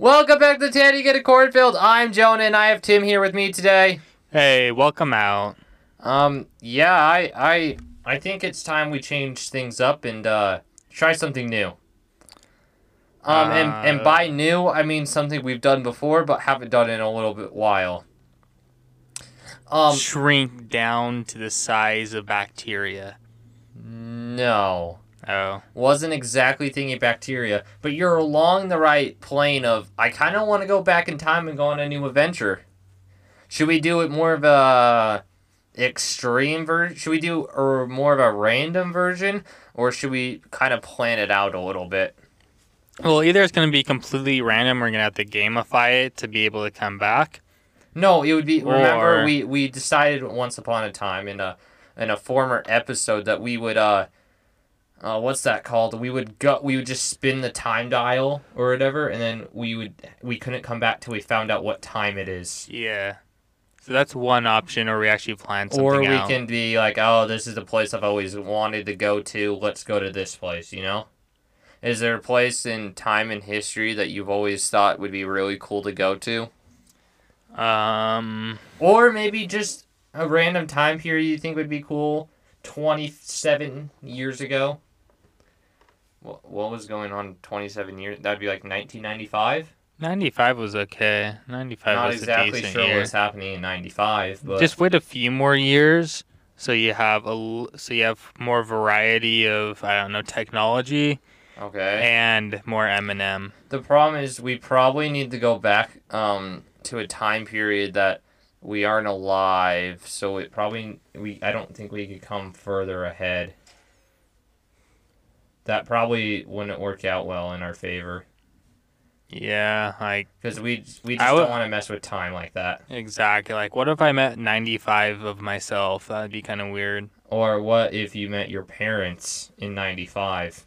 Welcome back to Tandy Get a Cornfield. I'm Jonah and I have Tim here with me today. Hey, welcome out. Um, yeah, I I I think it's time we change things up and uh try something new. Um and, and Uh, by new I mean something we've done before but haven't done in a little bit while. Um Shrink down to the size of bacteria. no. Oh. Wasn't exactly thinking bacteria, but you're along the right plane of I kind of want to go back in time and go on a new adventure. Should we do it more of a extreme version? Should we do or more of a random version, or should we kind of plan it out a little bit? Well, either it's going to be completely random or we're going to have to gamify it to be able to come back. No, it would be. Remember, Or- we we decided once upon a time in a in a former episode that we would uh. Uh, what's that called? We would go. We would just spin the time dial or whatever, and then we would. We couldn't come back till we found out what time it is. Yeah. So that's one option, or we actually plan something Or we out. can be like, oh, this is the place I've always wanted to go to. Let's go to this place. You know. Is there a place in time and history that you've always thought would be really cool to go to? Um, Or maybe just a random time period you think would be cool 27 years ago? What, what was going on 27 years? That'd be like 1995? 95 was okay. 95 Not was exactly a decent sure year. what's happening in 95, but Just wait a few more years, so you have a so you have more variety of I don't know technology okay. and more Eminem. The problem is we probably need to go back um, to a time period that we aren't alive, so it probably we I don't think we could come further ahead. That probably wouldn't work out well in our favor. Yeah, like Because we we just I would- don't want to mess with time like that. exactly. Like, what if I met 95 of myself? That'd be kind of weird. Or what if you met your parents in '95?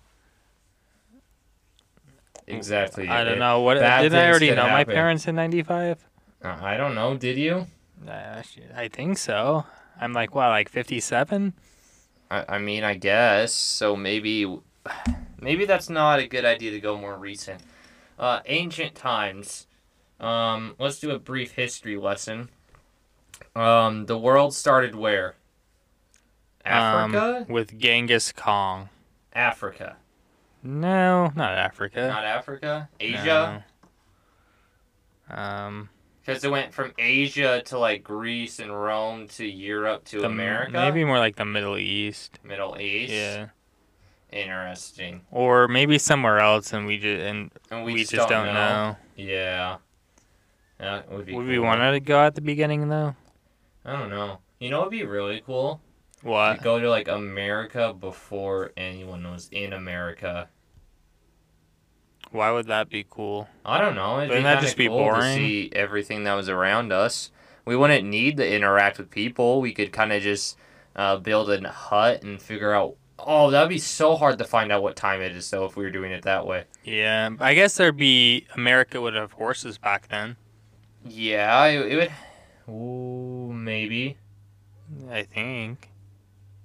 Exactly. I don't It- know. What did I already know my parents in 95? Uh, I don't know. Did you? Uh, I think so. I'm like what, like 57? I, I mean, I guess. So maybe, maybe that's not a good idea to go more recent. Uh, ancient times. Um, let's do a brief history lesson. Um, the world started where? Africa. Um, with Genghis Kong. Africa. No, not Africa. Not Africa. Asia. No. Um, Because it went from Asia to like Greece and Rome to Europe to the- America. Maybe more like the Middle East. Middle East. Yeah. Interesting. Or maybe somewhere else, and we just and And we, we, just, don't, know. Yeah. That would be. Would cool. we want to go at the beginning though? I don't know. You know, it'd be really cool. What? To go to like America before anyone was in America. Why would that be cool? I don't know. It'd Wouldn't be that just be cool to boring? see everything that was around us. We wouldn't need to interact with people. We could kind of just uh, build a hut and figure out. Oh, that'd be so hard to find out what time it is, though, if we were doing it that way. Yeah, I guess there'd be America would have horses back then. Yeah, it, it would. Ooh, maybe. I think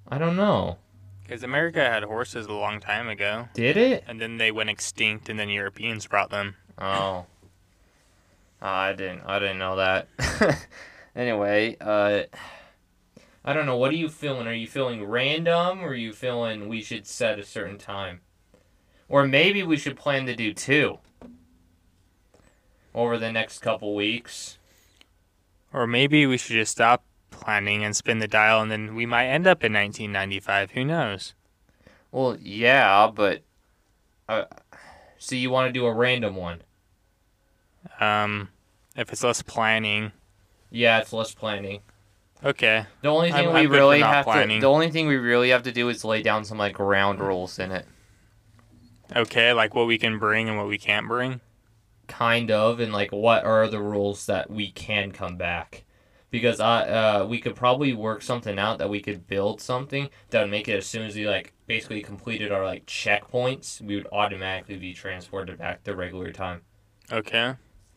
I don't know. because America had horses a long time ago, Did it? and then they went extinct, and then Europeans brought them. Oh. I didn't I didn't know that. anyway, uh I don't know, what are you feeling? Are you feeling random or are you feeling we should set a certain time? Or maybe we should plan to do two over the next couple weeks. Or maybe we should just stop planning and spin the dial, and then we might end up in 1995. Who knows? Well, yeah, but uh, so you want to do a random one? Um, if it's less planning, Yeah, it's less planning. Okay. The only thing I'm- we I'm really have planning. to the only thing we really have to do is lay down some like ground rules in it. Okay, like what we can bring and what we can't bring. kind of and like what are the rules that we can come back because uh, uh we could probably work something out that we could build something that would make it as soon as we like basically completed our like checkpoints we would automatically be transported back to regular time Okay.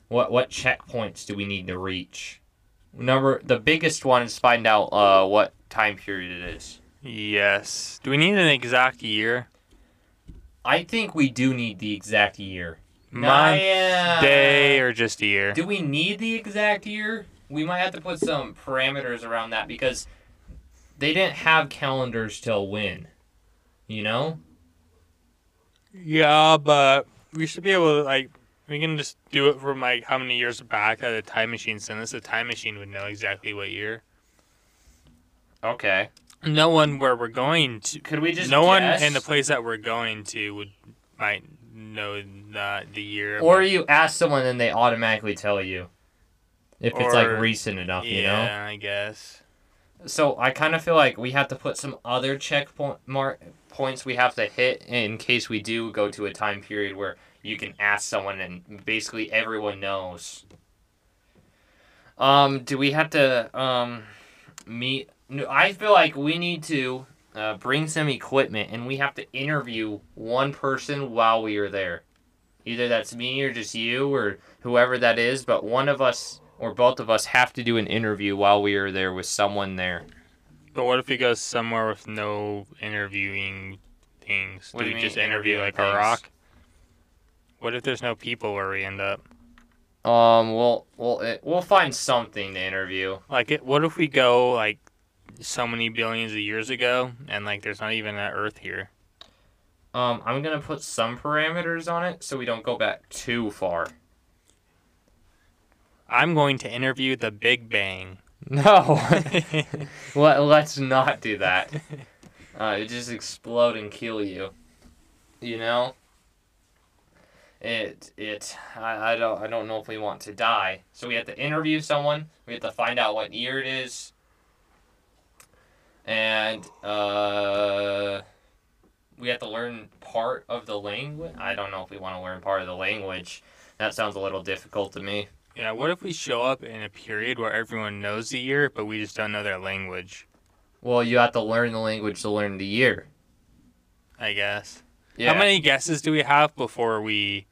what what checkpoints do we need to reach number the biggest one is find out uh what time period it is Yes. Do we need an exact year? i think we do need the exact year Month, day, or just a year? Do we need the exact year? We might have to put some parameters around that because they didn't have calendars till when. You know? Yeah, but we should be able to like we can just do it from like how many years back that a time machine sent us. A time machine would know exactly what year. Okay. No one where we're going to. Could we just no one in the place that we're going to would might know the the year. Or you ask someone and they automatically tell you. If it's like recent enough, yeah, you know? I guess. So I kind of feel like we have to put some other checkpoint mark points we have to hit in case we do go to a time period where you can ask someone and basically everyone knows. Um, do we have to um meet? No, I feel like we need to uh, bring some equipment and we have to interview one person while we are there. Either that's me or just you or whoever that is, but one of us or both of us have to do an interview while we are there with someone there. But what if we go somewhere with no interviewing things? What do do we just interview like things? a rock? What if there's no people where we end up? Um, we'll we'll it, we'll find something to interview. Like, it, what if we go like so many billions of years ago and like there's not even an Earth here? Um, I'm gonna put some parameters on it so we don't go back too far. I'm going to interview the Big Bang. No, Let, let's not do that. Uh, it just explode and kill you. You know. It it I, I don't I don't know if we want to die. So we have to interview someone. We have to find out what year it is. And uh, we have to learn part of the language. I don't know if we want to learn part of the language. That sounds a little difficult to me. Yeah, what if we show up in a period where everyone knows the year, but we just don't know their language? Well, you have to learn the language to learn the year. I guess. Yeah. How many guesses do we have before we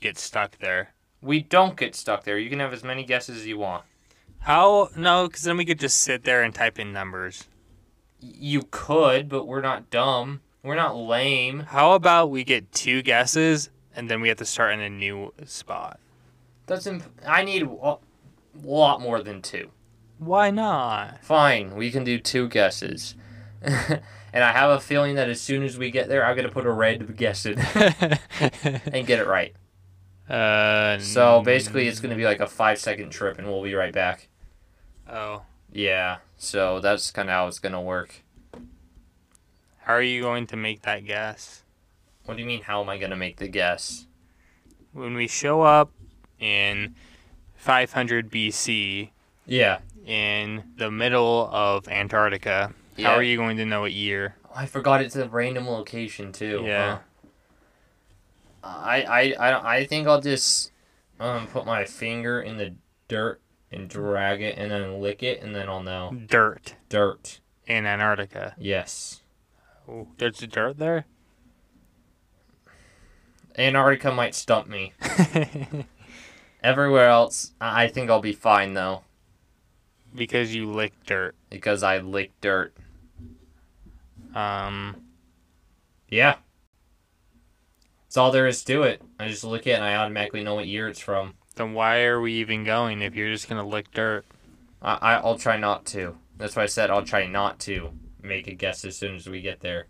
get stuck there? We don't get stuck there. You can have as many guesses as you want. How? No, because then we could just sit there and type in numbers. You could, but we're not dumb. We're not lame. How about we get two guesses and then we have to start in a new spot? That's imp- I need a lot more than two. Why not? Fine, we can do two guesses. and I have a feeling that as soon as we get there, I'm gonna put a red guess in and get it right. Uh, So basically, it's gonna be like a five second trip, and we'll be right back. Oh, Yeah. So that's kind of how it's gonna work. how are you going to make that guess? What do you mean? How am I gonna make the guess? When we show up in 500 BC Yeah. in the middle of Antarctica, Yeah. how are you going to know what year? Oh, I forgot it's a random location too. Yeah. huh? I, I I I think I'll just um put my finger in the dirt and drag it and then lick it and then I'll know. Dirt Dirt. in Antarctica. Yes. Oh, there's dirt there? Antarctica might stump me. Everywhere else, I I think I'll be fine though because you lick dirt. because I lick dirt. Um, Yeah. That's all there is to it. I just look at it and I automatically know what year it's from. then why are we even going if you're just gonna lick dirt? I, I I'll try not to. That's why I said I'll try not to make a guess as soon as we get there.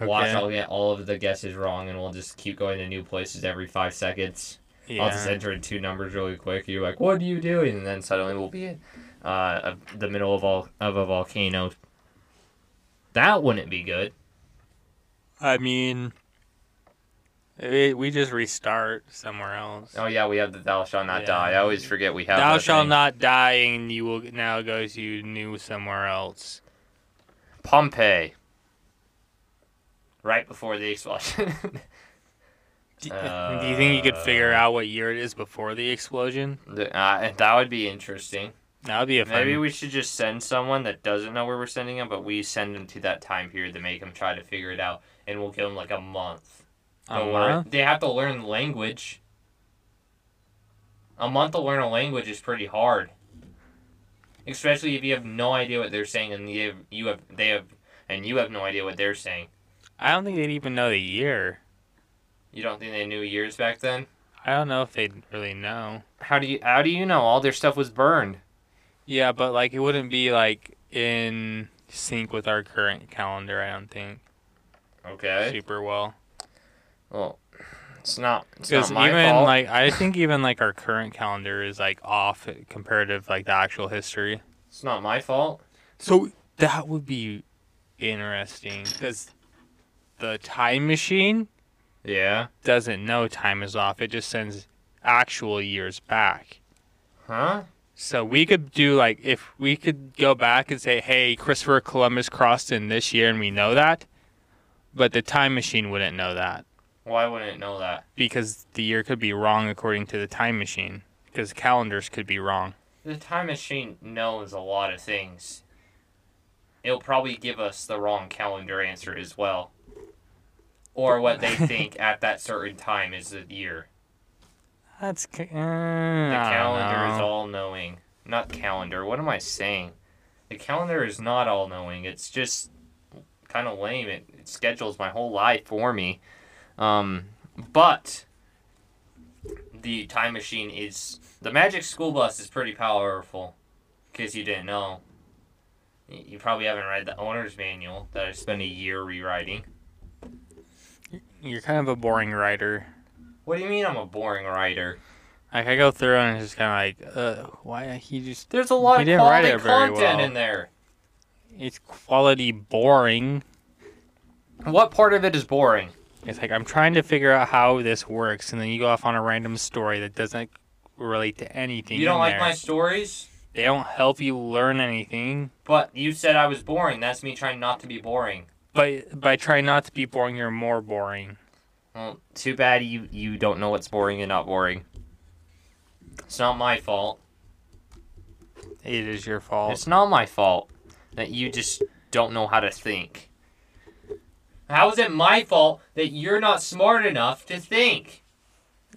Okay. Watch, I'll get all of the guesses wrong, and we'll just keep going to new places every five seconds. Yeah. I'll just enter in two numbers really quick. You're like, "What are you doing?" And then suddenly we'll be in uh, the middle of all of a volcano. That wouldn't be good. I mean, we, we just restart somewhere else. Oh yeah, we have the "Thou shalt not Yeah. die." I always forget we have. Thou thing. not die, and you will now go to new somewhere else. Pompeii. Right before the explosion. Do, do you think you could figure Uh, out what year it is before the explosion? Uh, that would be interesting. That would be a fun. Maybe we should just send someone that doesn't know where we're sending them, but we send them to that time period to make them try to figure it out, and we'll give them like a month. A Don't uh-huh. They have to learn language. A month to learn a language is pretty hard, especially if you have no idea what they're saying, and you have, you have they have, and you have no idea what they're saying. I don't think they'd even know the year. You don't think they knew years back then? I don't know if they'd really know. How do you how do you know all their stuff was burned? Yeah, but like it wouldn't be like in sync with our current calendar. I don't think Okay. super well. Well, it's not it's Because not my even fault. like I think even like our current calendar is like off comparative like the actual history. it's not my fault. So that would be interesting because the time machine Yeah. doesn't know time is off. It just sends actual years back. Huh? So we could do like if we could go back and say, "Hey, Christopher Columbus crossed in this year," and we know that, but the time machine wouldn't know that Why wouldn't it know that? because the year could be wrong according to the time machine because calendars could be wrong. The time machine knows a lot of things. It'll probably give us the wrong calendar answer as well. Or what they think at that certain time is the year. That's uh, The calendar is all knowing. Not calendar. What am I saying? The calendar is not all knowing. It's just kind of lame. It, it schedules my whole life for me. Um, but the time machine is the magic school bus is pretty powerful. In case you didn't know, you probably haven't read the owner's manual that I spent a year rewriting. You're kind of a boring writer. What do you mean I'm a boring writer? Like I go through and it's just kind of like, uh, why he just There's a lot of quality content well. in there. it's quality boring. What part of it is boring? It's like I'm trying to figure out how this works, and then you go off on a random story that doesn't relate to anything. You don't like there. my stories? They don't help you learn anything. But you said I was boring. That's me trying not to be boring. But by trying not to be boring, you're more boring. Well, too bad you you don't know what's boring and not boring. It's not my fault. It is your fault. It's not my fault that you just don't know how to think. How is it my fault that you're not smart enough to think?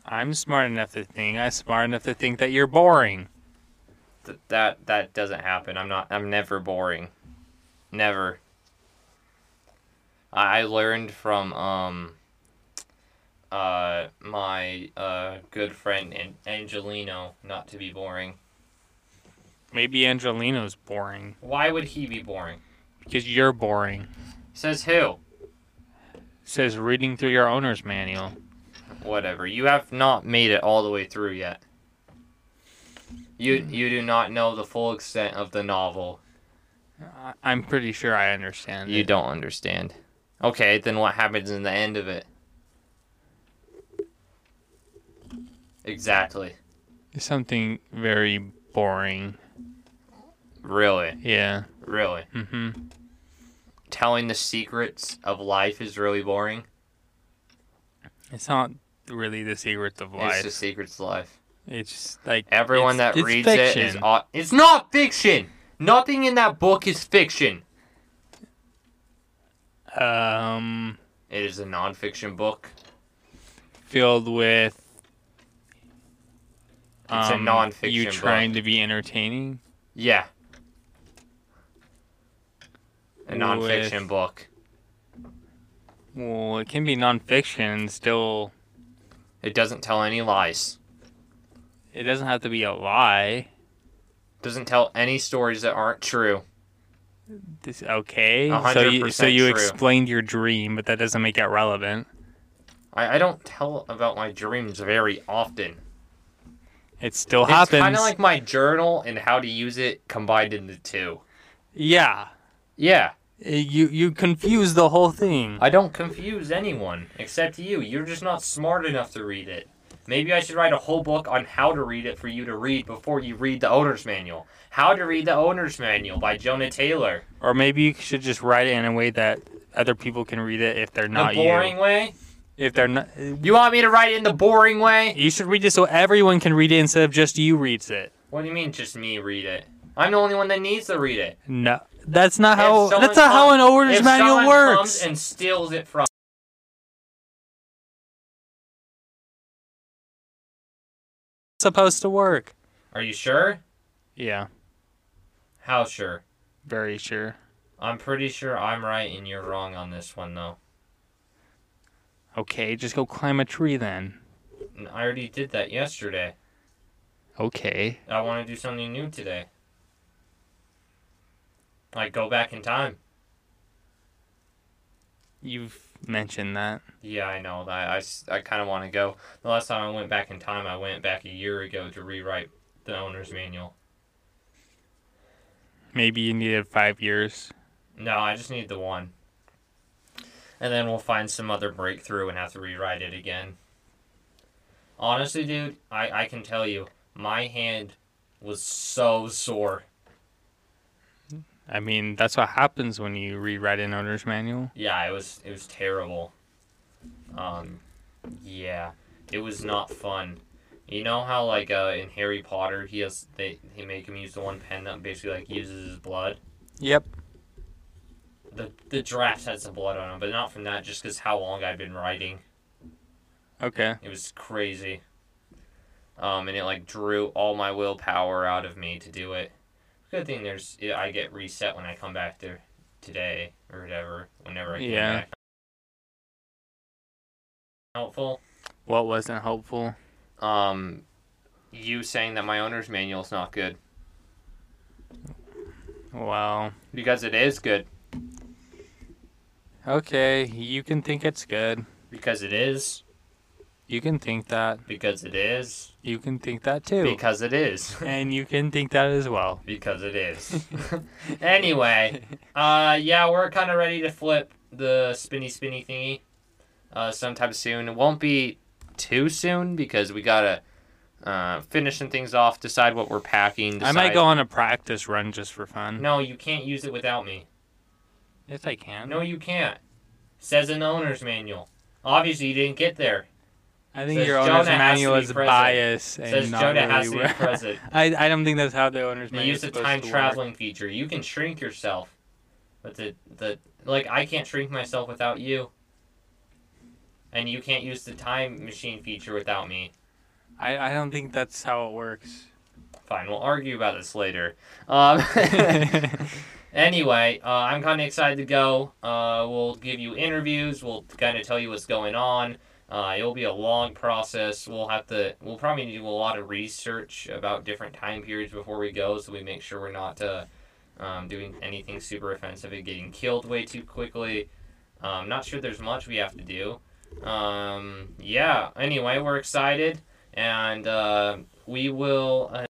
I'm smart enough to think. I'm smart enough to think that you're boring. Th- that that doesn't happen. I'm not. I'm never boring. Never. I I learned from um. Uh, my uh good friend An- Angelino not to be boring. Maybe Angelino's boring Why would he be boring? because you're boring. Says who? Says reading through your owner's manual. Whatever. You have not made it all the way through yet. You you do not know the full extent of the novel. I- I'm pretty sure I understand. You it. don't understand. Okay, then what happens in the end of it? Exactly. Something very boring. Really. Yeah. Really. hmm Telling the secrets of life is really boring. It's not really the secrets of life. It's the secrets of life. It's like Everyone it's- that it's reads it is fiction. It's not fiction. Nothing in that book is fiction. um It is a nonfiction book. filled with. It's a um, nonfiction You book. trying to be entertaining. Yeah. A With- nonfiction book. Well, it can be nonfiction. and Still, It doesn't tell any lies. it doesn't have to be a lie. Doesn't tell any stories that aren't true. This okay. So you so you true. explained your dream, but that doesn't make it relevant. I, I don't tell about my dreams very often. It still It's happens. kind of like my journal and how to use it combined into two. yeah. Yeah, You you confuse the whole thing. I don't confuse anyone except you. You're just not smart enough to read it. Maybe I should write a whole book on how to read it for you to read before you read the owner's manual. How to read the owner's manual by Jonah Taylor. Or maybe you should just write it in a way that other people can read it if they're not you. the boring you. way? If they're not, You want me to write it in the boring way? you should read it so everyone can read it instead of just you reads it. What do you mean just me read it? I'm the only one that needs to read it. No, that's not how. That's not how an owner's if manual works. comes and steals it from supposed to work. Are you sure? Yeah, How sure? very sure. I'm pretty sure I'm right and you're wrong on this one though. Okay, just go climb a tree then. I already did that yesterday. Okay. I want to do something new today. Like go back in time. You've mentioned that. Yeah, I know. I I kind of want to go. The last time I went back in time, I went back a year ago to rewrite the owner's manual. Maybe you needed five years. No, I just need the one. And then we'll find some other breakthrough and have to rewrite it again. Honestly, dude, I, I can tell you, my hand was so sore. I mean, that's what happens when you rewrite an owner's manual. Yeah, it was it was terrible. Um, yeah, it was not fun. You know how like uh, in Harry Potter he has they he make him use the one pen that basically like uses his blood. Yep. The the draft had some blood on him, but not from that. Just because how long I'd been writing, Okay. it was crazy. Um, and it like drew all my willpower out of me to do it. Good thing there's I get reset when I come back to today or whatever. Whenever I come Yeah. back. Helpful. What wasn't helpful? um, you saying that my owner's manual is not good Well, because it is good okay. You can think it's good. because it is You can think that. because it is You can think that too. because it is and you can think that as well. because it is. anyway, uh, yeah, we're kind of ready to flip the spinny spinny thingy uh, sometime soon. It won't be too soon because we gotta uh, finish some things off, decide what we're packing. I might go on a practice run just for fun. No, you can't use it without me. Yes, I can. No, you can't. Says in the owner's manual. Obviously, you didn't get there. I think Says your owner's to manual is biased and Says not Jonah really has to be present. I, I don't think that's how the owner's They manual use is the time to work. traveling feature. You can shrink yourself, but the the like I can't shrink myself without you, and you can't use the time machine feature without me. I, I don't think that's how it works. Fine, we'll argue about this later. Um, anyway, uh, I'm kind of excited to go. Uh, we'll give you interviews. We'll kind of tell you what's going on. Uh, it'll be a long process. We'll have to. We'll probably do a lot of research about different time periods before we go, so we make sure we're not uh, um, doing anything super offensive and getting killed way too quickly. Um, not sure there's much we have to do. Um, yeah. Anyway, we're excited, and uh, we will. Uh,